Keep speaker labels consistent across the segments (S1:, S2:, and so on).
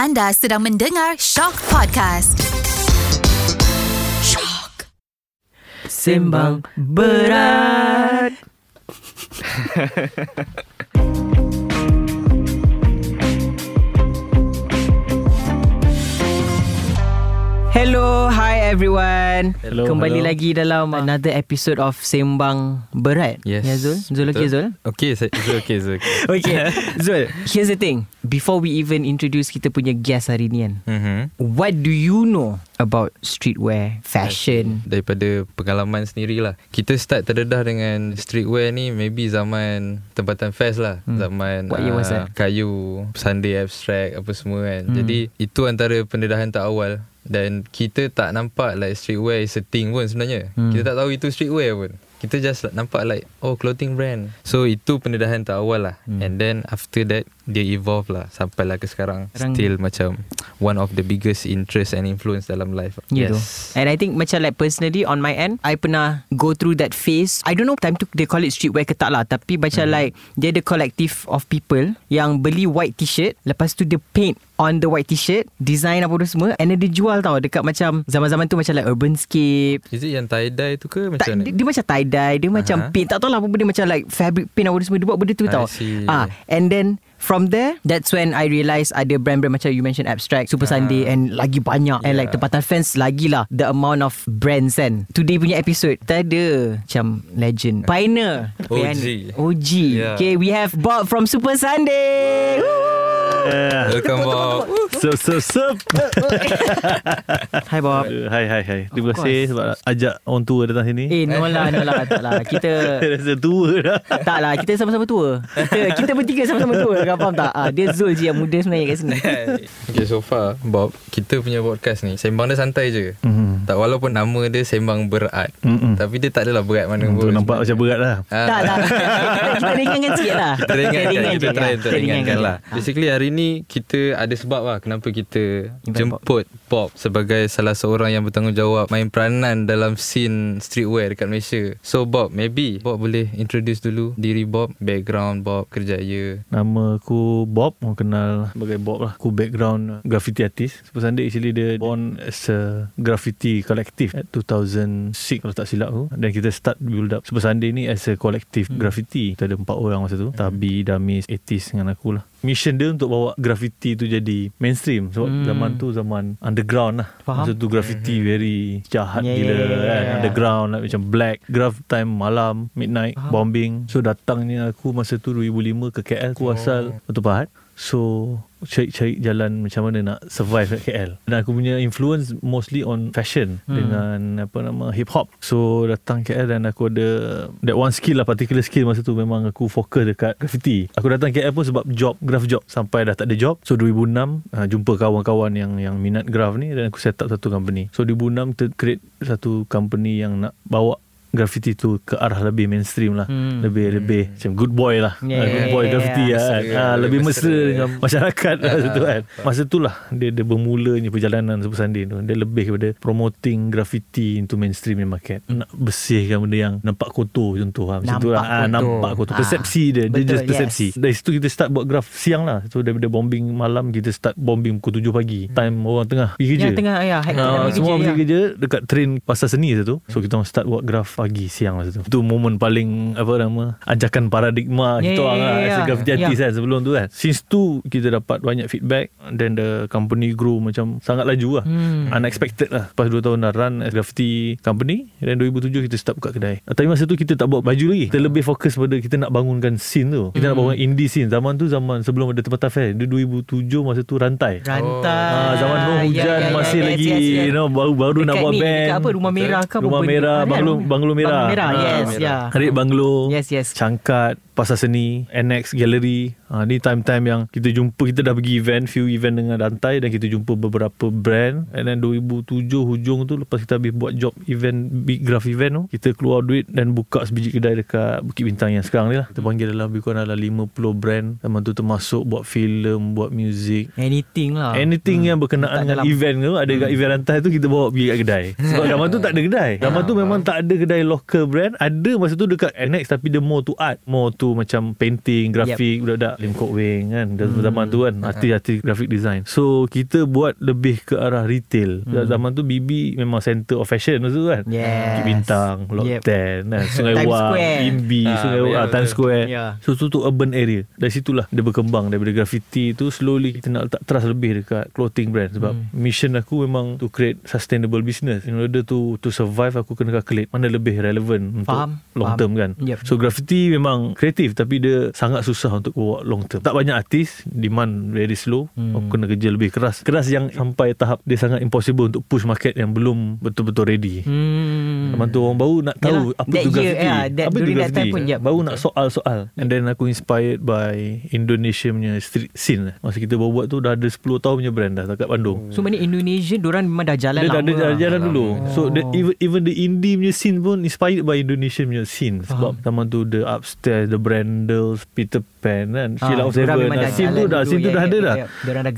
S1: Anda sedang mendengar Shock Podcast. Shock.
S2: Sembang berat. Hello, hi everyone.
S3: Hello,
S2: Kembali
S3: hello.
S2: lagi dalam another episode of Sembang Berat.
S3: Yes.
S2: Ya Zul? Zul okay Zul?
S3: Okay, Zul okay, Zul. Okay.
S2: Zul, here's the thing. Before we even introduce kita punya guest hari ni kan.
S3: mm-hmm.
S2: What do you know about streetwear, fashion?
S3: Daripada pengalaman sendirilah. Kita start terdedah dengan streetwear ni maybe zaman tempatan fest lah.
S2: Hmm.
S3: Zaman
S2: What year was
S3: ah,
S2: that?
S3: kayu, Sunday abstract apa semua kan.
S2: Hmm.
S3: Jadi itu antara pendedahan tak awal. Dan kita tak nampak like streetwear is a thing pun sebenarnya.
S2: Hmm.
S3: Kita tak tahu itu streetwear pun. Kita just nampak like oh clothing brand. So itu pendedahan tak awal lah.
S2: Hmm.
S3: And then after that dia evolve lah sampailah ke sekarang.
S2: Sekarang-
S3: Still macam one of the biggest interest and influence dalam life.
S2: Ya tu. And I think macam like personally On my end I pernah Go through that phase. I don't know time tu They call it streetwear ke tak lah. Tapi macam
S3: Mhm.
S2: like Dia ada collective of people Yang beli white t-shirt. Lepas tu dia paint On the white t-shirt Design apa tu semua. And then dia jual tau Dekat macam Zaman-zaman tu macam like Urbanscape
S3: Is it yang tie-dye tu ke?
S2: Tak,
S3: macam
S2: dia, dia macam tie-dye Dia macam
S3: Aha.
S2: paint. Tak tahu lah apa benda Macam like fabric paint apa tu semua. Dia buat benda tu
S3: I
S2: tau.
S3: see.
S2: ah, And then From there That's when I realise Ada brand-brand macam You mentioned Abstract Super
S3: Ah.
S2: Sunday And lagi banyak And
S3: Yeah.
S2: like tempatan fans Lagi lah The amount of brands kan Today punya episode Kita ada Macam legend Pioneer
S3: OG.
S2: OG
S3: Yeah.
S2: Okay we have Bob from Super Sunday
S4: Yeah.
S3: Welcome Bob
S4: Sup, sup, sup.
S2: Hi Bob
S4: hai, hai, hai. Terima kasih sebab ajak orang tua datang sini.
S2: Eh no lah no lah Tak lah Kita
S4: Rasa tua dah.
S2: Tak lah Kita sama-sama tua Kita, kita bertiga sama-sama tua Kau faham tak ah, Dia Zul je yang muda sebenarnya kat sini
S3: Okay so far Bob Kita punya podcast ni Sembang dia santai je
S4: Mhm.
S3: Tak walaupun nama dia Sembang berat
S4: Mm-mm.
S3: Tapi dia tak adalah berat mana
S4: Hmm,
S3: pun
S4: tu nampak macam berat lah.
S3: Ah.
S2: Tak lah kita, kita ringankan sikit lah
S3: Kita ringankan Kita,
S2: je,
S3: try
S2: ya.
S3: untuk ringankan lah.
S2: Ah.
S3: Basically hari ni Kita ada sebab lah Kenapa kita
S2: Invite
S3: Jemput Bob Sebagai salah seorang yang bertanggungjawab Main peranan dalam scene Streetwear dekat Malaysia. So Bob Maybe Bob boleh introduce dulu Diri Bob Background Bob Kerjaya.
S4: Nama aku Bob Orang kenal sebagai Bob lah. Aku background graffiti artist. Super Sunday actually dia born as a graffiti collective At 2006 kalau tak silap aku Dan kita start build up. Super Sunday ni as a collective
S2: Hmm.
S4: graffiti. Kita ada empat orang masa tu. Tabi, Damis, Etis dengan aku lah Mission dia untuk bawa graffiti tu jadi mainstream Sebab
S2: Hmm.
S4: zaman tu zaman underground lah
S2: Faham.
S4: Masa tu graffiti very jahat
S2: Yeah,
S4: gila
S2: yeah, yeah,
S4: kan
S2: yeah.
S4: Underground like, macam black Graph time malam Midnight
S2: Faham.
S4: Bombing So datangnya aku masa tu 2005 ke KL Aku
S3: Oh.
S4: asal Batu Pahat So cari-cari jalan macam mana nak survive kat KL dan aku punya influence mostly on fashion
S2: Hmm.
S4: dengan apa nama hip hop so datang KL dan aku ada that one skill lah particular skill masa tu memang aku fokus dekat graffiti. Aku datang KL pun sebab job graph job. Sampai dah tak ada job. So 2006 uh, jumpa kawan-kawan yang yang minat graph ni dan aku set up satu company. So 2006 kita create satu company yang nak bawa graffiti tu ke arah lebih mainstream lah
S2: Hmm.
S4: lebih lebih macam good boy lah
S2: Yeah,
S4: Ah, good boy
S2: yeah,
S4: graffiti
S2: yeah.
S4: lah kan. Ah, lebih
S3: mesra.
S4: mesra dengan masyarakat masa tu kan masa tu lah dia, dia bermulanya perjalanan Super Sunday tu dia lebih kepada promoting graffiti into mainstream punya market nak bersihkan benda yang nampak kotor contoh lah. macam tu lah
S2: Nampak
S4: Ah,
S2: kotor.
S4: nampak kotor
S2: Ah,
S4: persepsi dia dia
S2: betul,
S4: just persepsi
S2: yes.
S4: dari situ kita start buat graf siang lah so daripada bombing malam kita start bombing pukul 7 pagi time orang tengah pergi kerja
S2: Yang tengah ya,
S4: Ah,
S2: pergi
S4: semua
S2: kerja,
S4: pergi
S2: ya.
S4: kerja dekat train pasar seni tu. So kita orang start buat graf pagi siang masa tu. Itu momen paling apa nama ajakan paradigma
S2: Ya,
S4: kita
S2: ya,
S4: orang
S2: ya,
S4: lah
S2: ya,
S4: as artist kan sebelum tu kan. Since tu kita dapat banyak feedback then the company grow macam sangat laju lah.
S2: Hmm.
S4: Unexpected lah. Lepas 2 tahun dah run as graffiti company dan 2007 kita start buka kedai. Tapi masa tu kita tak buat baju lagi. Kita lebih fokus pada kita nak bangunkan scene tu. Kita nak
S2: Hmm.
S4: bangun indie scene. Zaman tu zaman sebelum ada tempatan fair. Dia 2007 masa tu rantai.
S2: Rantai
S4: Ah, zaman tu
S2: Ya,
S4: hujan
S2: ya, ya,
S4: masih
S2: yes,
S4: lagi
S2: yes, yes.
S4: you know baru baru nak
S2: Dekat
S4: buat
S2: ni,
S4: band.
S2: Dekat apa Rumah Merah ke
S4: Rumah? Merah,
S2: Ah, kan?
S4: banglo banglo merah.
S2: Banglo Merah
S4: Ah,
S2: Yes ya
S4: Harik Banglo.
S2: Yes yes
S4: Cangkat, Pasar Seni, NX Gallery. Ha, ni time-time yang kita jumpa, kita dah pergi event, few event dengan rantai dan kita jumpa beberapa brand. And then 2007 hujung tu lepas kita habis buat job event, big graph event tu, kita keluar duit dan buka sebiji kedai dekat Bukit Bintang yang sekarang ni lah. Kita panggil dalam lebih kurang dalam 50 brand. Zaman tu termasuk buat filem, buat muzik.
S2: Anything lah
S4: Anything yang berkenaan dengan
S2: dalam-
S4: event tu Ada kat event rantai tu Kita bawa pergi kat kedai Sebab zaman tu tak ada kedai Zaman tu memang tak ada kedai try local brand ada masa tu dekat NX tapi dia more to art more to macam painting grafik budak-budak Lim Kok Wing kan hmm. zaman tu kan artis-artis graphic design so kita buat lebih ke arah retail hmm. zaman tu BB memang center of fashion masa tu kan
S2: Yes.
S4: Bukit Bintang Lot
S2: Yep.
S4: 10 kan Sungai
S2: Times
S4: Wang
S2: Square.
S4: Imbi
S3: Ah,
S4: Sungai Wang
S3: betul.
S4: Times Square
S2: Yeah.
S4: So tu tu urban area Dari situlah Dia berkembang Daripada graffiti tu Slowly kita nak letak trust lebih Dekat clothing brand Sebab
S2: Hmm.
S4: mission aku memang To create sustainable business In order to To survive Aku kena calculate Mana lebih relevant Untuk
S2: Faham,
S4: long
S2: faham.
S4: term kan
S2: Yep.
S4: So graffiti memang Kreatif Tapi dia Sangat susah untuk buat long term Tak banyak artis Demand very slow
S2: Hmm.
S4: Aku kena kerja lebih keras Keras yang sampai tahap Dia sangat impossible Untuk push market Yang belum Betul-betul ready
S2: Hmm.
S4: Zaman tu orang baru nak tahu
S2: Yalah,
S4: apa tu
S2: year,
S4: graffiti.
S2: yeah, that-
S4: apa tu graffiti.
S2: pun, yep.
S4: Baru nak soal-soal. And then aku inspired by Indonesia punya street scene. Masa kita baru buat tu dah ada 10 tahun punya brand dah dekat Bandung.
S2: So mana Indonesia Diorang memang dah jalan
S4: Dia dah
S2: lama
S4: ada
S2: lah.
S4: jalan dulu. So the,
S2: Oh.
S4: even even the indie punya scene pun inspired by Indonesian punya scene. Sebab zaman tu the upstairs, the Brandles, Peter Pan kan.
S2: Ah,
S4: Sheila of
S2: diorang
S4: Seven.
S2: memang
S4: Nah,
S2: dah
S4: scene tu dah, scene tu
S2: Ya,
S4: dah
S2: ya,
S4: ada
S2: ya,
S4: dah.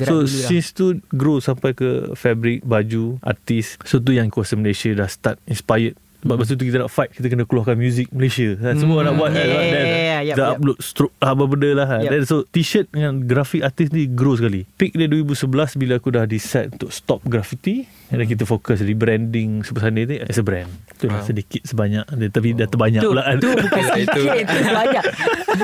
S4: So since tu grow sampai ke fabric, baju, artis. So tu yang kuasa Malaysia dah start inspired sebab lepas tu kita nak fight Kita kena keluarkan muzik Malaysia kan? Semua
S2: Hmm.
S4: nak buat
S2: Yeah,
S4: kan?
S2: yeah,
S4: Then
S2: yeah, yeah, yep,
S4: Dah
S2: yep.
S4: upload stroke Apa benda lah kan?
S2: Yep.
S4: Then so t-shirt dengan grafik artis ni Grow sekali Peak dia 2011 Bila aku dah decide Untuk stop graffiti Dan kita fokus Rebranding Super Sunday ni As a brand. Tu lah
S3: Wow.
S4: sedikit sebanyak dia, Tapi dah terbanyak
S2: Tu,
S4: pula. kan
S2: tu bukan
S3: Itu-
S2: sikit Tu banyak.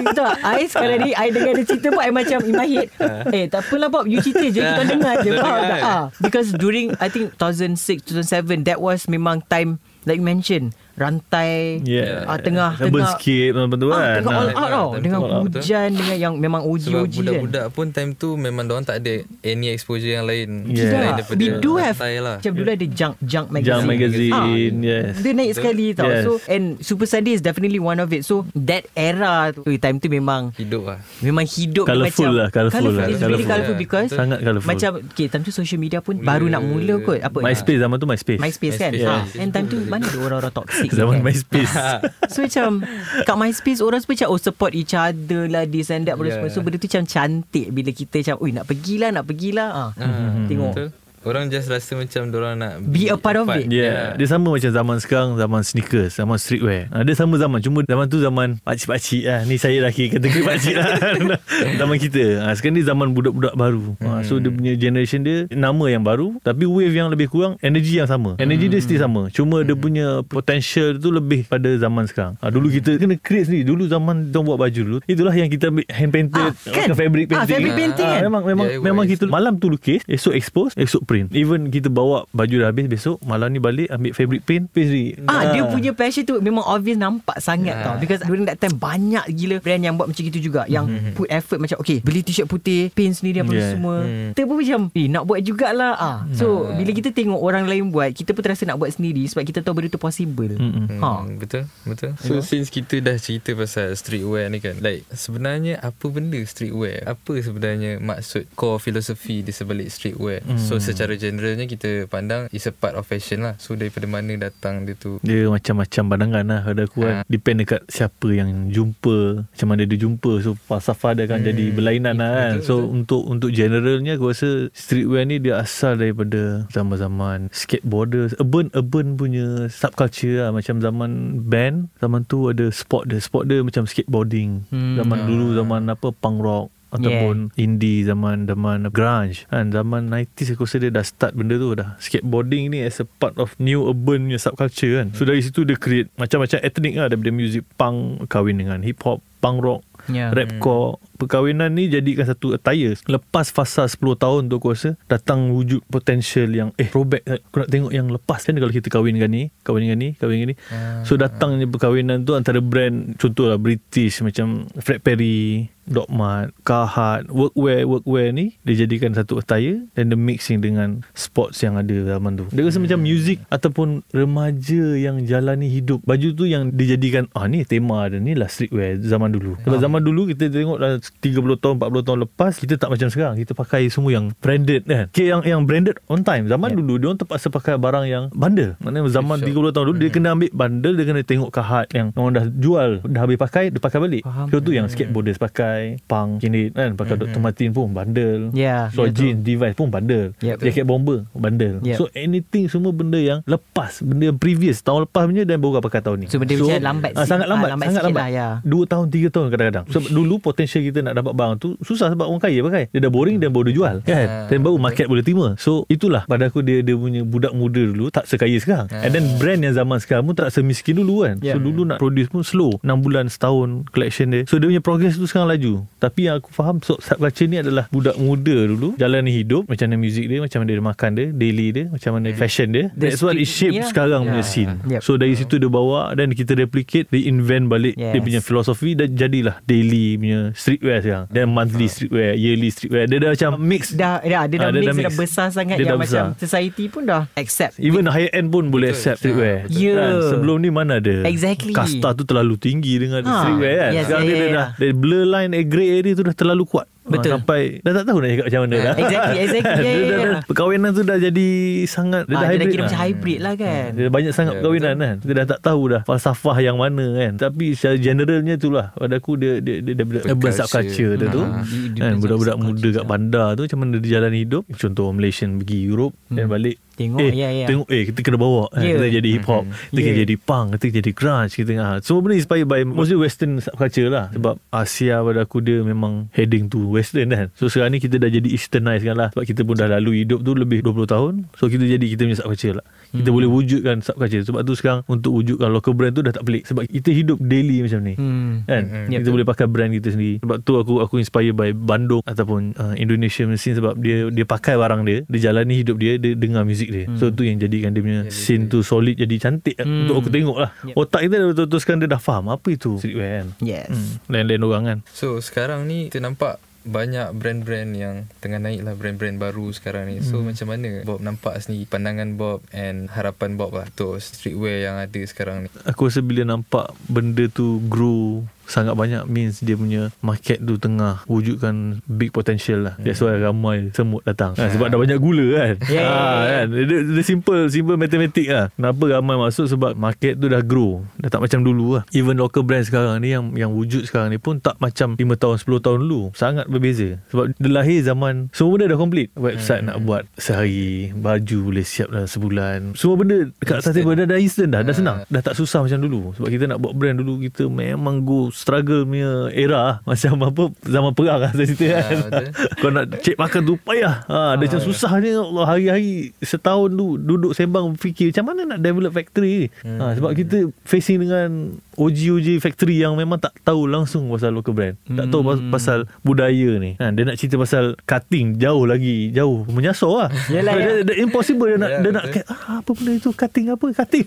S2: Tu I sekarang ni I dengar dia cerita pun I macam in my head Eh tak apalah Bob. You cerita je Kita dengar je. Faham tak? ah, Because during I think 2006 2007 That was memang time Like you mentioned Rantai
S4: Yeah.
S2: ah, Tengah
S4: Urban
S2: Tengah
S4: Apa tu
S2: ah,
S4: kan
S2: Tengah all
S4: Ah.
S2: out tau Dengan
S3: tu all out, betul.
S2: hujan Dengan yang memang
S3: Sebab
S2: uji-uji kan
S3: budak-budak pun time tu memang orang tak ada any exposure yang lain.
S4: Yeah.
S2: Yeah.
S3: daripada
S2: We do have
S3: lah.
S2: Macam dulu ada Junk Junk Magazine
S4: Junk Magazine
S2: Ah,
S4: Yes
S2: Dia naik sekali tau
S4: Yes.
S2: So and Super Sunday is definitely one of it So that era tu Time tu memang
S3: Hidup lah.
S2: Memang hidup dia
S4: Colourful
S2: macam,
S4: lah, colourful lah,
S2: It's really
S4: colourful.
S2: colourful
S3: Yeah,
S2: because
S3: betul.
S4: Sangat colourful
S2: Macam okay, Time tu social media pun
S3: Mula-
S2: Baru nak mula kot Apa
S4: MySpace zaman tu MySpace
S2: MySpace kan ha.
S3: yeah.
S2: And time tu Mana ada orang-orang toxic
S4: Zaman
S2: kan?
S4: MySpace
S2: So macam Kat MySpace Orang semua macam Oh support each other lah This and that yeah. So benda tu macam cantik Bila kita macam Ui nak pergilah Nak pergilah ha.
S3: Ah,
S2: Tengok
S3: Betul. Orang just rasa macam orang nak
S2: Be a part of it.
S4: Yeah. Dia sama macam zaman sekarang Zaman sneakers Zaman streetwear. Ha, Dia sama zaman Cuma zaman tu zaman Pakcik-pakcik. Lah Ni saya lelaki Kategori pakcik lah. Zaman kita. Ha, Sekarang ni zaman budak-budak baru. Ha, So dia punya generation dia Nama yang baru Tapi wave yang lebih kurang Energy yang sama. Energy dia still sama. Cuma dia punya Potential tu lebih Pada zaman sekarang. Ha, Dulu kita kena create sendiri. Dulu zaman Kita buat baju dulu Itulah yang kita ambil Hand painted
S2: Ah, kan?
S4: Fabric
S2: Ah,
S4: painting
S2: fabric painting.
S4: Ah,
S2: kan?
S4: Memang memang,
S3: DIY
S4: memang kita. Malam tu lukis Esok expose Esok print Even kita bawa Baju dah habis Besok malam ni balik Ambil fabric paint Paste sendiri
S2: Ah, dia punya passion tu memang obvious nampak sangat
S3: Ah.
S2: tau. Because during that time banyak gila brand yang buat macam gitu juga. Yang put effort macam okay, beli t-shirt putih, paint sendiri apa
S4: Yeah.
S2: semua.
S3: Hmm.
S2: Kita pun macam, eh nak buat jugalah. Ah. So, bila kita tengok orang lain buat, kita pun terasa nak buat sendiri sebab kita tahu benda tu possible.
S4: Mm-mm.
S2: Ha.
S3: Hmm, betul betul. So since kita dah cerita pasal streetwear ni kan, like sebenarnya apa benda streetwear? Apa sebenarnya maksud core filosofi di sebalik streetwear?
S4: Hmm.
S3: So secara generalnya kita pandang is a part of fashion lah. So daripada mana datang dia tu?
S4: Dia macam-macam pandangan lah Pada aku kan
S3: Ah.
S4: Depend dekat siapa yang jumpa Macam mana dia jumpa So falsafah dia akan
S3: Hmm.
S4: jadi berlainan lah kan
S3: Betul,
S4: So
S3: betul.
S4: untuk untuk generalnya Aku rasa streetwear ni Dia asal daripada Zaman-zaman skateboarders Urban urban punya subculture lah Macam zaman band Zaman tu ada sport dia Sport dia macam skateboarding
S2: Hmm.
S4: Zaman
S3: Ah.
S4: dulu Zaman apa Punk rock ataupun indie zaman zaman grunge. Kan zaman 90s aku rasa dia dah start benda tu dah. Skateboarding ni as a part of new urban punya subculture kan. So dari situ dia create macam-macam ethnic lah. Daripada music punk kahwin dengan hip hop punk rock
S2: Ya.
S4: rapcore perkahwinan ni jadikan satu attire lepas fasa 10 tahun tu aku rasa datang wujud potential yang eh throwback aku nak tengok yang lepas kan kalau kita kahwin dengan ni kahwin dengan ni kahwin dengan ni so datangnya perkahwinan tu antara brand contohlah British macam Fred Perry Doc Mart, Carhartt, workwear, workwear ni dia jadikan satu attire dan dia mixing dengan sports yang ada zaman tu. Dia rasa macam music ataupun remaja yang jalani hidup. Baju tu yang dijadikan ah ni tema dia ni lah streetwear zaman dulu. Sebab zaman dulu kita tengok dalam 30 tahun 40 tahun lepas kita tak macam sekarang. Kita pakai semua yang branded kan? Okay, yang yang branded on time. Zaman
S2: Yeah.
S4: dulu dia orang terpaksa pakai barang yang bundle. Maknanya zaman 30 tahun dulu dia kena ambil bundle dia kena tengok kahat yang orang dah jual dah habis pakai dia pakai balik.
S2: Faham.
S4: so tu yang skateboarders pakai punk kini kan? Pakai Dr. Martin pun bundle.
S2: Ya,
S4: so
S2: ya tu.
S4: jeans device pun bundle.
S2: Yep.
S4: jacket bomber bundle.
S2: Yep.
S4: so anything semua benda yang lepas benda yang previous tahun lepas punya dan baru pakai tahun ni.
S2: So, benda macam lambat
S4: ah,
S2: sikit.
S4: sangat
S2: Ah,
S4: lambat
S2: lambat
S4: sangat lambat.
S2: lah, ya.
S4: Dua tahun tiga tahun kadang-kadang. Sebab dulu potensial kita nak dapat barang tu Susah sebab orang kaya pakai. Dia dah boring dan baru dia jual. Kan? Dan baru market boleh terima. So itulah. Pada aku dia dia punya budak muda dulu Tak sekaya sekarang. And then brand yang zaman sekarang pun tak semiskin dulu kan.
S2: Yeah.
S4: So dulu nak produce pun slow. 6 bulan setahun collection dia. So dia punya progress tu sekarang laju. Tapi yang aku faham So subculture ni adalah budak muda dulu. Jalani hidup Macam mana music dia Macam mana dia makan dia Daily dia Macam mana fashion dia.
S2: The
S4: That's what it
S2: street
S4: shape
S2: lah.
S4: sekarang
S2: Yeah.
S4: punya scene.
S2: Yep.
S4: So dari situ dia bawa Dan kita replicate Reinvent balik Dia
S2: Yes.
S4: punya filosofi Dan jadilah daily punya streetwear sekarang Dan monthly streetwear Yearly streetwear Dia dah macam mix
S2: Dah, dah, dia dah
S4: Ah,
S2: mix, dia dah besar sangat
S4: Dia
S2: yang
S4: dah
S2: macam
S4: besar.
S2: society pun dah accept.
S4: Even high end pun boleh accept streetwear
S2: betul. Ya.
S4: Kan? Sebelum ni mana ada
S2: Exactly.
S4: Kasta tu terlalu tinggi Dengan
S2: Ha.
S4: streetwear kan
S2: Yes,
S4: Sekarang
S2: ya,
S4: dia,
S2: ya,
S4: dia
S2: ya.
S4: dah Dia blur line eh, Grey area tu dah terlalu kuat
S2: Betul.
S4: Ha, Sampai Dah tak tahu nak cakap macam mana dah
S2: Exactly, exactly.
S4: Dia dah-
S2: ya.
S4: dah- Perkahwinan tu dah jadi Sangat Dia
S2: Ah,
S4: dah
S2: dia dah
S4: hybrid
S2: kira
S4: lah.
S2: macam hybrid lah kan.
S4: Dia dah banyak sangat
S3: Ya,
S4: perkahwinan kan Kita dah tak tahu dah Falsafah yang mana kan Tapi secara generalnya tu lah Pada aku dia Dia, dia, dia, dia urban
S3: Subculture.
S4: subculture dia tu
S3: Hmm.
S2: Dia- dia
S4: kan, Budak-budak muda kat
S2: lah.
S4: bandar tu Macam mana dia jalan hidup Contoh Malaysian pergi Europe Dan balik
S2: Tengok,
S4: eh,
S2: ya, ya.
S4: Tengok eh kita kena bawa kan?
S2: Ya.
S4: Kita jadi hip hop Kita kena
S2: Ya.
S4: jadi punk Kita jadi grunge kita ha. Semua benda inspired by Mostly western subculture lah Sebab Asia pada aku dia memang Heading to western kan So sekarang ni kita dah jadi easternized kan lah Sebab kita pun dah lalu hidup tu Lebih 20 tahun So kita jadi kita punya subculture lah Kita boleh wujudkan subculture Sebab tu sekarang Untuk wujudkan local brand tu dah tak pelik Sebab kita hidup daily macam ni
S2: Hmm.
S4: kan
S2: Yep.
S4: kita boleh pakai brand kita sendiri sebab tu aku aku inspire by Bandung ataupun uh, Indonesia scene sebab dia dia pakai barang dia dia jalani hidup dia dia dengar muzik dia so tu yang jadikan dia punya scene tu solid jadi cantik
S2: Hmm.
S4: untuk aku tengok lah
S2: Yep.
S4: otak kita dah betul-betul sekarang dia dah faham apa itu streetwear kan
S2: Yes.
S4: hmm. lain-lain orang kan
S3: So sekarang ni kita nampak banyak brand-brand yang tengah naik lah brand-brand baru sekarang ni. So macam mana Bob nampak sendiri pandangan Bob and harapan Bob lah untuk streetwear yang ada sekarang ni.
S4: aku rasa bila nampak benda tu grow sangat banyak means dia punya market tu tengah wujudkan big potential lah. That's why ramai semut datang. Ha, sebab dah banyak gula kan.
S2: Yeah.
S4: Ha, kan. Dia, dia simple simple matematik lah. Kenapa ramai masuk sebab market tu dah grow. Dah tak macam dulu lah. Even local brand sekarang ni yang yang wujud sekarang ni pun tak macam 5 tahun 10 tahun dulu. Sangat berbeza. Sebab dia lahir zaman semua benda dah complete. Website nak buat sehari, baju boleh siap dalam sebulan. Semua benda dekat atas table dah, dah instant dah, dah
S3: Ah.
S4: senang. Dah tak susah macam dulu. Sebab kita nak buat brand dulu kita memang go struggle punya era lah. macam apa zaman perang lah saya cerita
S3: Ah,
S4: kan.
S3: betul.
S4: Kau nak cek makan tu payah. Ha, dia macam susah ni Allah hari-hari setahun tu duduk sembang fikir macam mana nak develop factory ni. Ha, sebab kita facing dengan OG-OG factory yang memang tak tahu langsung pasal local brand. Tak tahu pas- pasal budaya ni. Ha, dia nak cerita pasal cutting jauh lagi jauh menyasar lah.
S2: Yelah,
S4: dia,
S2: ya.
S4: dia, impossible dia nak
S3: Ya,
S4: dia nak ah, apa benda itu cutting apa cutting.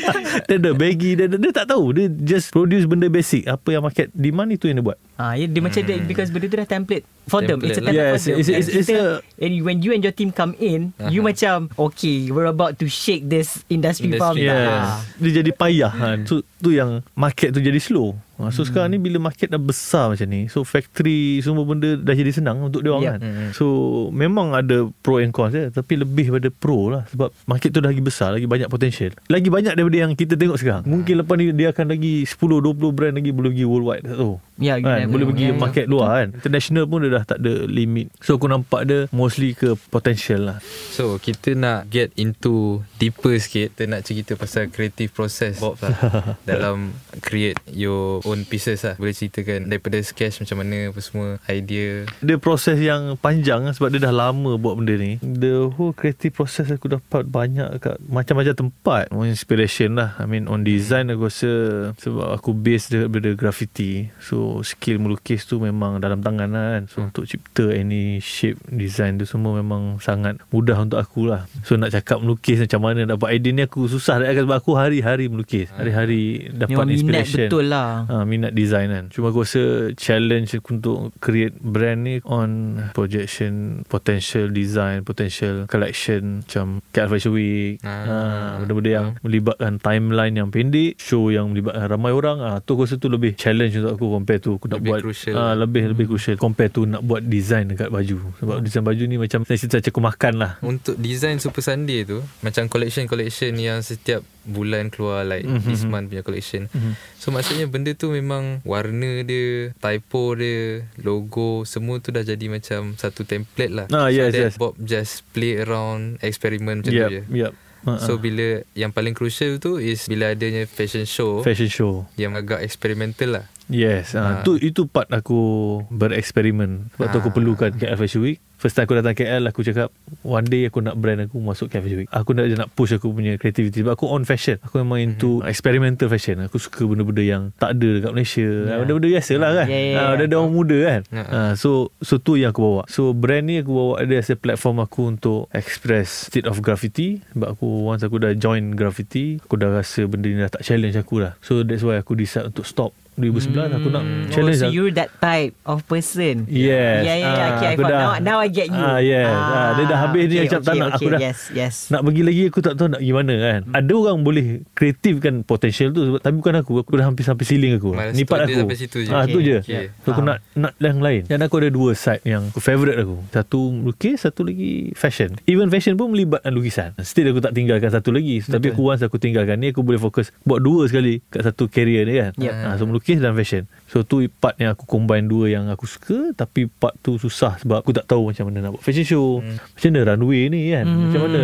S4: dia ada baggy dia, dia, dia tak tahu dia just produce benda basic apa yang market demand itu yang dia buat.
S2: Ah, ya, dia macam dia because benda tu dah template for them. It's a
S3: Template
S2: template
S4: lah.
S2: for them.
S4: Yes, it's- it's- it's
S2: Kita-
S4: a-
S2: and when you and your team come in, you macam okay, we're about to shake this industry,
S3: Industry.
S2: tak?
S4: Yes.
S2: Ah.
S4: Dia jadi payah kan. So tu yang market tu jadi slow. Ha, so sekarang ni bila market dah besar macam ni, so factory semua benda dah jadi senang untuk dia orang
S2: Yep.
S4: kan.
S3: Mm-mm.
S4: So memang ada pro and cons dia, tapi lebih pada pro lah sebab market tu dah lagi besar, lagi banyak potential. Lagi banyak daripada yang kita tengok sekarang. Mungkin lepas ni dia akan lagi 10 20 brand lagi boleh pergi worldwide tak tahu.
S2: Ya, you
S4: kan? Boleh pergi
S2: ya.
S4: market luar kan. International pun dia dah tak ada limit. So aku nampak dia mostly ke potential lah.
S3: So kita nak get into deeper sikit Kita nak cerita pasal creative process Bob lah Dalam create your own pieces lah Boleh ceritakan daripada sketch macam mana Apa semua Idea
S4: Dia proses yang panjang lah sebab dia dah lama buat benda ni. The whole creative process aku dapat banyak kat macam-macam tempat. Inspiration lah. I mean on design aku rasa sebab aku base daripada graffiti. So skill melukis tu memang dalam tangan lah kan. So untuk cipta any shape design tu semua memang sangat mudah untuk aku lah. So nak cakap melukis macam mana dapat idea ni aku susah nak sebab aku hari-hari melukis. Hari-hari dapat
S2: Memang minat
S4: inspiration.
S2: betul lah.
S4: Ha, minat design kan Cuma aku rasa Challenge aku untuk Create brand ni On Projection Potential design Potential collection Macam Cat Fashion Week
S3: Ah.
S4: ha, Benda-benda yang Melibatkan timeline yang pendek Show yang melibatkan ramai orang ha, Tu aku rasa tu lebih Challenge untuk aku Compare tu Aku nak
S3: Lebih
S4: buat
S3: crucial.
S4: ah, lebih lebih crucial compare to nak buat design dekat baju sebab design baju ni macam saya cerita macam makan lah
S3: Untuk design Super Sunday tu Macam collection-collection Yang setiap bulan keluar Like
S4: Mhm.
S3: mm-hmm. this month punya collection
S4: Mhm.
S3: So maksudnya benda tu memang Warna dia Typo dia Logo Semua tu dah jadi macam Satu template lah
S4: Ah,
S3: so
S4: yes,
S3: that
S4: yes.
S3: Bob just play around Experiment macam
S4: yep,
S3: tu je
S4: yep. Ah,
S3: So
S4: ah.
S3: bila Yang paling crucial tu Is bila adanya fashion show
S4: fashion show
S3: Yang agak experimental lah
S4: Yes. Ah. tu itu part aku bereksperimen. Sebab tu aku
S3: Ah.
S4: perlukan KL Fashion Week. First time aku datang KL aku cakap one day aku nak brand aku masuk KL Fashion Week. Aku nak nak push aku punya creativity sebab aku on fashion. Aku memang into experimental fashion. Aku suka benda-benda yang tak ada dekat Malaysia. Yeah. Benda-benda biasa lah kan.
S2: Yeah, yeah,
S4: Ah,
S2: yeah.
S4: benda-benda orang muda kan.
S3: Yeah.
S4: Ah, so so tu yang aku bawa. So brand ni aku bawa dia as a platform aku untuk express state of graffiti sebab aku once aku dah join graffiti aku dah rasa benda ni dah tak challenge aku lah. So that's why aku decide untuk stop 2011 aku nak
S2: Oh,
S4: challenge
S2: so
S4: lah.
S2: you're that type of person.
S4: Yes.
S2: Yeah, yeah, yeah.
S4: Ah,
S2: Okay, I
S4: dah-
S2: Now, now I get you.
S4: Ah, yes. Ah, dia dah habis ni, macam tak nak. Aku dah-
S2: Yes, yes.
S4: Nak pergi lagi aku tak tahu nak gimana kan.
S2: Hmm.
S4: Ada orang boleh kreatifkan potential tu sebab tapi bukan aku. Aku dah hampir sampai ceiling aku.
S3: Milestone
S4: Ni part aku.
S3: sampai situ je.
S4: Ah, tu
S2: Okay,
S4: je.
S3: okay.
S4: So aku nak nak yang lain. Dan aku ada dua side yang aku favourite aku. Satu lukis, satu lagi fashion. Even fashion pun melibatkan lukisan. Still aku tak tinggalkan satu lagi. Betul. Tapi aku once aku tinggalkan ni aku boleh fokus buat dua sekali kat satu career ni kan.
S2: Yep.
S4: Ah, so melukis dan fashion. So tu part yang aku combine dua yang aku suka tapi part tu susah sebab aku tak tahu macam mana nak buat fashion show. Hmm. Macam mana runway ni kan. Hmm. Macam mana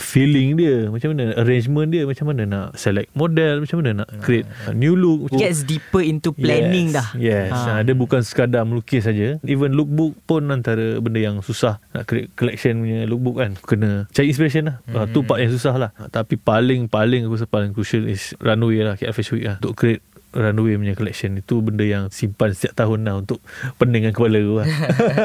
S4: feeling dia, macam mana arrangement dia, macam mana nak select model, macam mana nak create a new look.
S2: Gets deeper into planning
S4: yes,
S2: dah.
S4: Yes. Ha. Dia bukan sekadar melukis saja. Even lookbook pun antara benda yang susah nak create collection punya lookbook kan. Kena cari inspiration lah. Hmm. tu part yang susah lah. Ha, tapi paling paling aku rasa paling crucial is runway lah KL Fashion Week lah. Untuk create runway punya collection itu benda yang simpan setiap tahun lah untuk pening dengan kepala aku lah.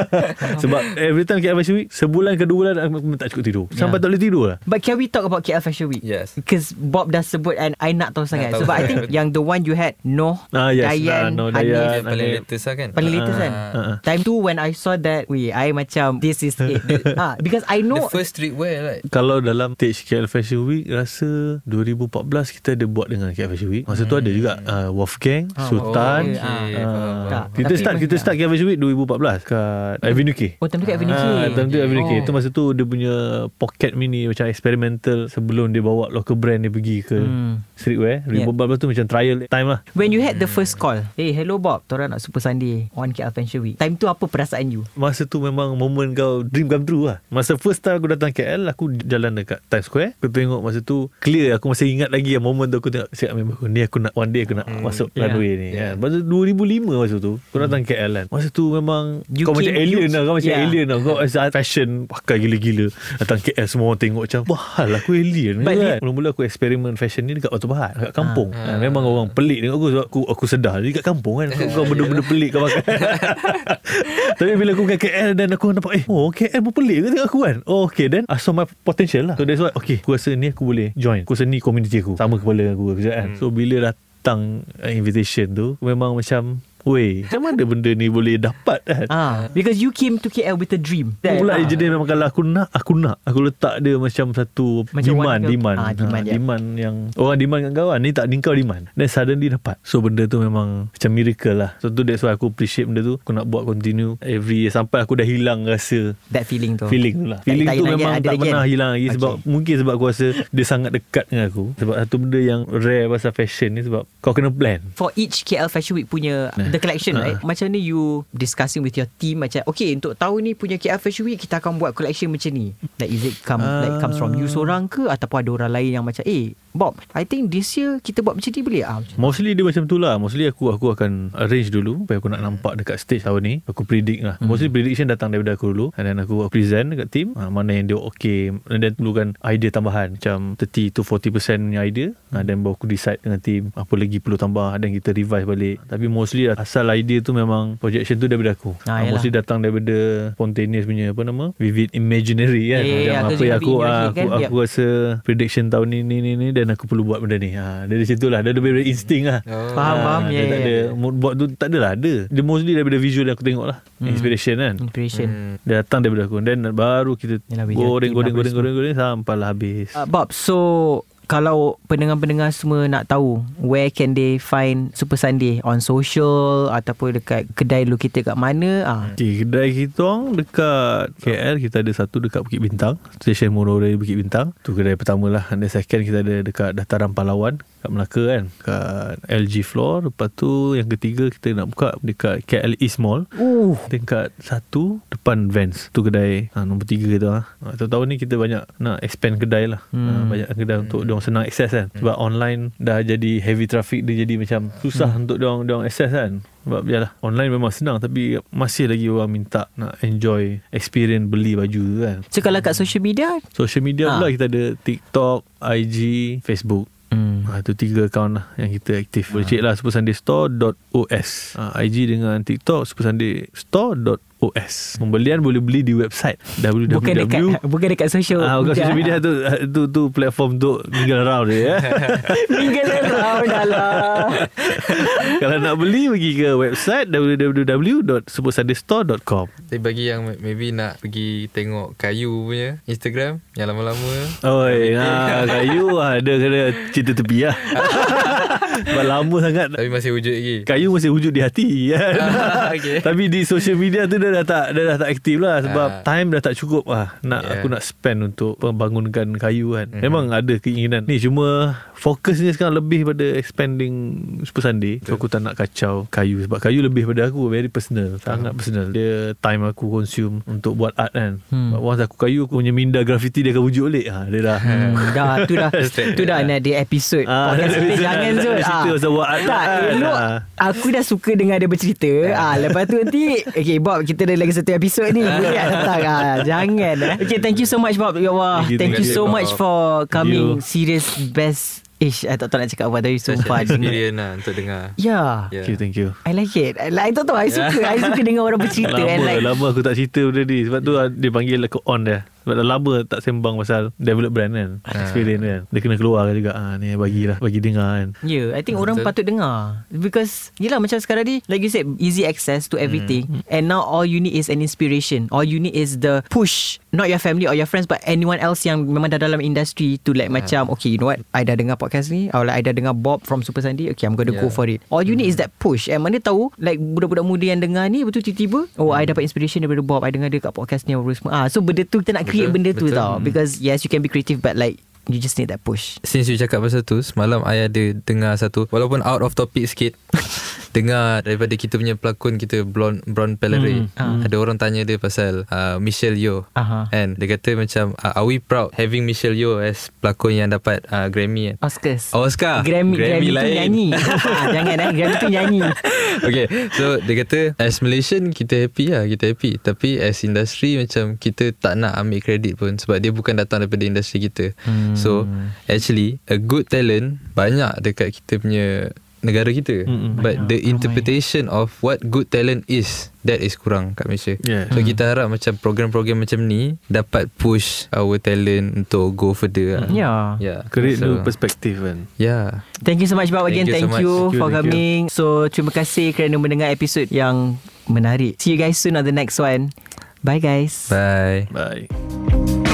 S4: Sebab every time KL Fashion Week sebulan ke dua bulan aku tak cukup tidur. Sampai
S2: Yeah.
S4: tak boleh tidur lah.
S2: But can we talk about KL Fashion Week?
S3: Yes
S2: Because Bob dah sebut and I nak tahu sangat. Sebab I
S3: sangat.
S2: think yang the one you had Noh,
S4: Ah, yes.
S2: Dayan,
S4: Ah, Noh,
S2: Hanif.
S4: Dayan.
S3: Yang paling
S4: Hanif.
S3: latest lah kan
S2: Paling latest
S3: Ah.
S2: kan
S4: ah, ah.
S2: Time tu when I saw that Weh I macam This is it ah, Because I
S3: The
S2: know
S3: first streetwear right
S4: Kalau dalam stage KL Fashion Week Rasa 2014 kita ada buat dengan KL Fashion Week Masa tu ada juga uh, Wolfgang
S2: Ah,
S4: Sultan.
S2: okay, ah.
S3: Okay,
S4: Ah,
S3: faham,
S2: Tak.
S4: Kita start Kita start Fashion Week 2014 Kat Avenue K.
S2: Oh time tu kat Avenue K?
S4: Ah, time tu Avenue K.
S2: Oh.
S4: Itu masa tu dia punya Pocket mini Macam experimental Sebelum dia bawa local brand dia pergi ke
S2: Hmm.
S4: Streetwear. 2014 tu macam trial time lah.
S2: When you had the first call Hey hello Bob Torang nak Super Sunday On KL Fashion Week. Time tu apa perasaan you?
S4: Masa tu memang moment kau Dream come true lah. Masa first time aku datang KL Aku jalan dekat Times Square. Aku tengok masa tu Clear aku masih ingat lagi yang Moment tu aku tengok Cakap member aku Ni aku nak One day aku nak
S3: Hmm,
S4: masuk
S2: yeah.
S4: runway ni.
S3: Yeah.
S4: kan. Masa 2005 masa tu Aku datang KL kan? Masa tu memang
S2: You
S4: Kau macam
S2: came-
S4: alien
S2: you-
S4: lah Kau macam
S2: yeah.
S4: alien lah. Kau as a fashion Pakai gila-gila. Datang KL semua orang tengok macam Wah hal aku alien
S2: But
S4: kan? Mula-mula aku eksperimen fashion ni Dekat Batu Pahat Dekat kampung. Ha. Memang orang pelik tengok aku Sebab aku, aku sedar Ni dekat kampung kan. Kau, kau benda-benda pelik kau pakai. Tapi bila aku kat KL Dan aku nampak Eh oh KL pun pelik ke tengok aku kan? Oh okay then I saw my potential lah. So that's why Okay aku rasa ni aku boleh join. Aku rasa ni community aku. Sama kepala dengan aku kan? So bila datang uh, invitation tu Memang macam Weh Macam mana benda ni boleh dapat kan?
S2: Ah, Because you came to KL with a dream.
S4: Aku pula
S2: Ah.
S4: jadi memang kalau aku nak Aku nak. Aku letak dia macam satu
S2: Macam
S4: Demand Demand
S2: ah, demand, ya.
S4: demand yang Orang demand kat kawan Ni tak ni kau demand Then suddenly dapat. So benda tu memang Macam miracle lah. So tu that's why aku appreciate benda tu. Aku nak buat continue Every year. Sampai aku dah hilang rasa.
S2: That feeling tu.
S4: Feeling tu lah.
S2: Oh. Tak-
S4: Feeling
S2: tak
S4: tu memang tak pernah
S2: kan?
S4: hilang lagi Sebab. Mungkin sebab aku rasa Dia sangat dekat dengan aku. Sebab satu benda yang Rare pasal fashion ni Sebab kau kena plan.
S2: For each KL Fashion Week punya
S4: Nah.
S2: The collection
S4: Ah.
S2: right Macam ni you Discussing with your team Macam okay untuk tahun ni Punya KL Fashion Week Kita akan buat collection macam ni Like is it come
S4: Ah.
S2: Like comes from you seorang ke Ataupun ada orang lain yang macam Eh Bob I think this year Kita buat macam ni boleh? Ah,
S4: Mostly dia macam tu lah. Mostly aku aku akan arrange dulu. Supaya aku nak nampak dekat stage tahun ni. Aku predict lah. Mostly prediction datang daripada aku dulu. And then aku present dekat team. Ha, Mana yang dia okay. And then perlukan idea tambahan. Macam 30 to 40% punya idea. Ha, Then baru aku decide dengan team Apa lagi perlu tambah. Dan kita revise balik. Tapi mostly asal idea tu memang Projection tu daripada aku. Ha,
S2: yalah.
S4: Mostly datang daripada Spontaneous punya Apa nama? Vivid imaginary kan.
S2: Ya,
S4: Macam
S2: aku
S4: apa yang aku ah,
S2: imaginary
S4: aku,
S2: kan,
S4: aku rasa Prediction tahun ni ni ni, ni Dan aku perlu buat benda ni ha, Dari situ lah Dia daripada insting lah
S3: Oh.
S2: Faham,
S4: Ah,
S2: faham.
S4: dia
S2: Ya,
S4: tak
S2: ya,
S4: ada
S2: ya.
S4: mood board tu tak adalah ada. Dia mostly daripada visual yang aku tengok lah.
S2: Hmm.
S4: Inspiration kan.
S2: Inspiration
S3: Hmm.
S4: Dia datang daripada aku Then baru kita
S2: Yalah,
S4: goreng goreng
S2: lah
S4: goreng goreng goreng sampailah habis.
S2: uh, Bob so kalau pendengar-pendengar semua nak tahu where can they find Super Sunday on social ataupun dekat kedai lu kita kat mana ah
S4: Okay, kedai kita orang dekat KL kita ada satu dekat Bukit Bintang, stesen monorail Bukit Bintang. Tu kedai pertama lah. And then second kita ada dekat Dataran Palawan kat Melaka kan, kat LG floor. Lepas tu yang ketiga kita nak buka dekat KL East Mall.
S2: uh
S4: Tingkat satu depan Vans Tu kedai ha, Nombor tiga tu ha. ha. Tahun-tahun ni kita banyak Nak expand kedai lah hmm. ha, Banyak kedai untuk Senang access kan Sebab online Dah jadi heavy traffic Dia jadi macam Susah untuk diorang, diorang access kan sebab biarlah Online memang senang Tapi masih lagi orang minta Nak enjoy Experience beli baju tu kan
S2: so kalau kat social media
S4: Social media
S2: Ha.
S4: pula kita ada TikTok IG Facebook
S2: hmm.
S4: Ha, itu tiga akaun lah yang kita aktif. Boleh cek lah supersundaystore.os. Ha, IG dengan TikTok supersundaystore.os. Pembelian boleh beli di website www.
S2: bukan dekat bukan dekat social
S4: Ah, bukan social media tu tu tu platform untuk mingle around dia ya.
S2: Mingle around dah lah
S4: Kalau nak beli pergi ke website www.supersundaystore.com.
S3: Tapi bagi yang maybe nak pergi tengok kayu punya Instagram yang lama-lama
S4: Oi, ha, kayu ada kena cerita tepi lah. Sebab lama sangat
S3: tapi masih wujud lagi.
S4: Kayu masih wujud di hati kan?
S3: okay.
S4: Tapi di social media tu dia dah tak dia dah tak aktif lah sebab
S3: Ah.
S4: time dah tak cukup lah nak
S3: Yeah.
S4: aku nak spend untuk membangunkan kayu kan.
S3: Mhm.
S4: Memang ada keinginan. Ni cuma fokusnya sekarang lebih pada expanding Super Sunday. So aku tak nak kacau kayu. Sebab kayu lebih pada aku very personal, sangat personal. Dia time aku consume untuk buat art kan.
S2: Hmm.
S4: Hmm. Once aku kayu aku punya minda graffiti dia akan wujud balik. Ha dia dah.
S2: Hmm, dah tu dah. Tu dah nak ada episod
S4: Ah,
S2: podcast kita jangan Zul
S4: cerita pasal buat art
S2: tak elok
S4: Ah.
S2: aku dah suka dengar dia bercerita. Ah. Lepas tu nanti okay Bob kita ada lagi satu episod ni. Boleh tak datang. Ah jangan eh. Okay thank you so much Bob. Ya Allah.
S4: Thank you,
S2: thank you so much for coming. Serious best Ish, I tak tahu nak cakap apa Tapi
S3: Such
S2: sumpah dengar.
S3: experience lah untuk dengar.
S2: Ya
S3: Yeah.
S4: Thank you, thank you.
S2: I like it I, like, I tak tahu I suka I suka dengar orang bercerita
S4: Lama,
S2: and like
S4: lama aku tak cerita benda ni Sebab tu dia panggil aku on dia Sebab dah lama tak sembang pasal Develop brand kan Experience kan Dia kena keluar juga ah, Ni bagilah Bagi dengar kan
S2: yeah, I think orang
S3: Betul.
S2: patut dengar because yelah macam sekarang ni like you said easy access to everything
S3: Hmm.
S2: and now all you need is an inspiration. All you need is the push not your family or your friends but anyone else yang memang dah dalam industry to like
S3: Hmm.
S2: macam okay you know what I dah dengar podcast ni or like I dah dengar Bob from Super Sunday okay I'm going to go
S3: Yeah.
S2: for it. All you need is that push and mana tahu like budak-budak muda yang dengar ni betul tiba-tiba oh I dapat inspiration daripada Bob I dengar dia kat podcast ni apa semua. Ah so benda tu kita nak create
S3: Betul,
S2: benda tu
S3: betul.
S2: tau because yes you can be creative but like you just need that push.
S3: Since you cakap pasal tu Semalam I ada dengar satu Walaupun out of topic sikit Dengar daripada kita punya pelakon kita Blonde, Brown Pellery
S2: Hmm, ah.
S3: Ada orang tanya dia pasal uh, Michelle Yeoh.
S2: Aha.
S3: And dia kata macam uh, Are we proud having Michelle Yeoh As pelakon yang dapat uh, Grammy? Kan
S2: Oscars.
S3: Oscar?
S2: Grammy, Grammy, tu
S3: lain.
S2: nyanyi. Ah, Jangan eh. Grammy tu nyanyi.
S3: Okay So dia kata As Malaysian Kita happy lah Kita happy. Tapi as industry Macam kita tak nak ambil kredit pun Sebab dia bukan datang Daripada industri kita. Hmm. So Actually A good talent Banyak dekat kita punya Negara kita.
S4: Mm-mm.
S3: But the interpretation Of what good talent is That is kurang kat Malaysia.
S4: Yeah.
S3: So kita harap Macam program-program macam ni Dapat push Our talent Untuk go further lah.
S2: Ya
S3: Yeah.
S4: Create
S3: so,
S4: new perspective kan?
S3: Yeah.
S2: Thank you so much Bob Again
S3: Thank
S2: Thank
S3: you
S2: you,
S3: so.
S4: Thank you,
S2: for
S4: thank you.
S2: coming. So terima kasih Kerana mendengar episod Yang menarik. See you guys soon On the next one. Bye guys.
S3: Bye.
S4: Bye